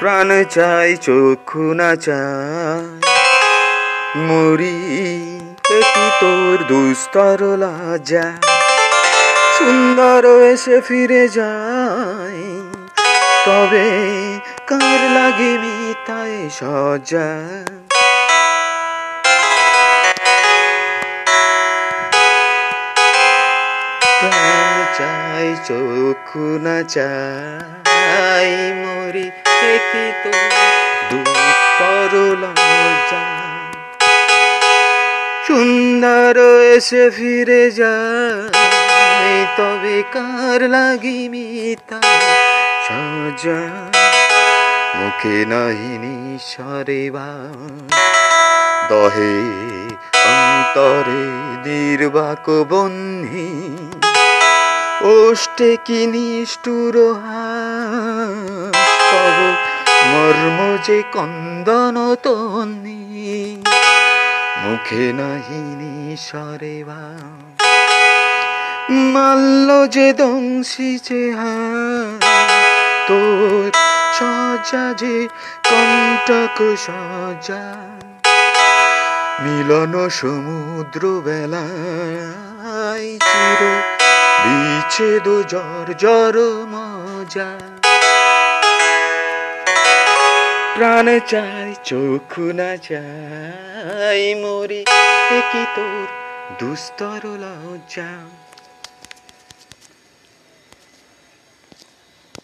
প্রাণ চাই, চক্ষু না চাই। মরি কি তোর দুস্তর লাজা সুন্দর এসে ফিরে যায় তবে কার লাগে মিতায় সজা চাই, চক্ষু না চাই, মরি সুন্দর এসে ফিরে যায়, তবে কার লাগি মিতা? সাজা, মুখে নাহিনী সরে বা। দহে অন্তরে নির্বাক বন্ধি ওষ্টে কি নিষ্ঠুর তব যে কন্দন তন্নি, মুখে নাহিনী সরে বা। মাল্য যে দংশিছে তোর সজা যে কণ্টক সজা মিলন সমুদ্র বেলায় চির বিচ্ছেদ জর জর মজা। প্রাণ চাই চোখু না চাই মরি কি তোর দুস্তর লজ্জা।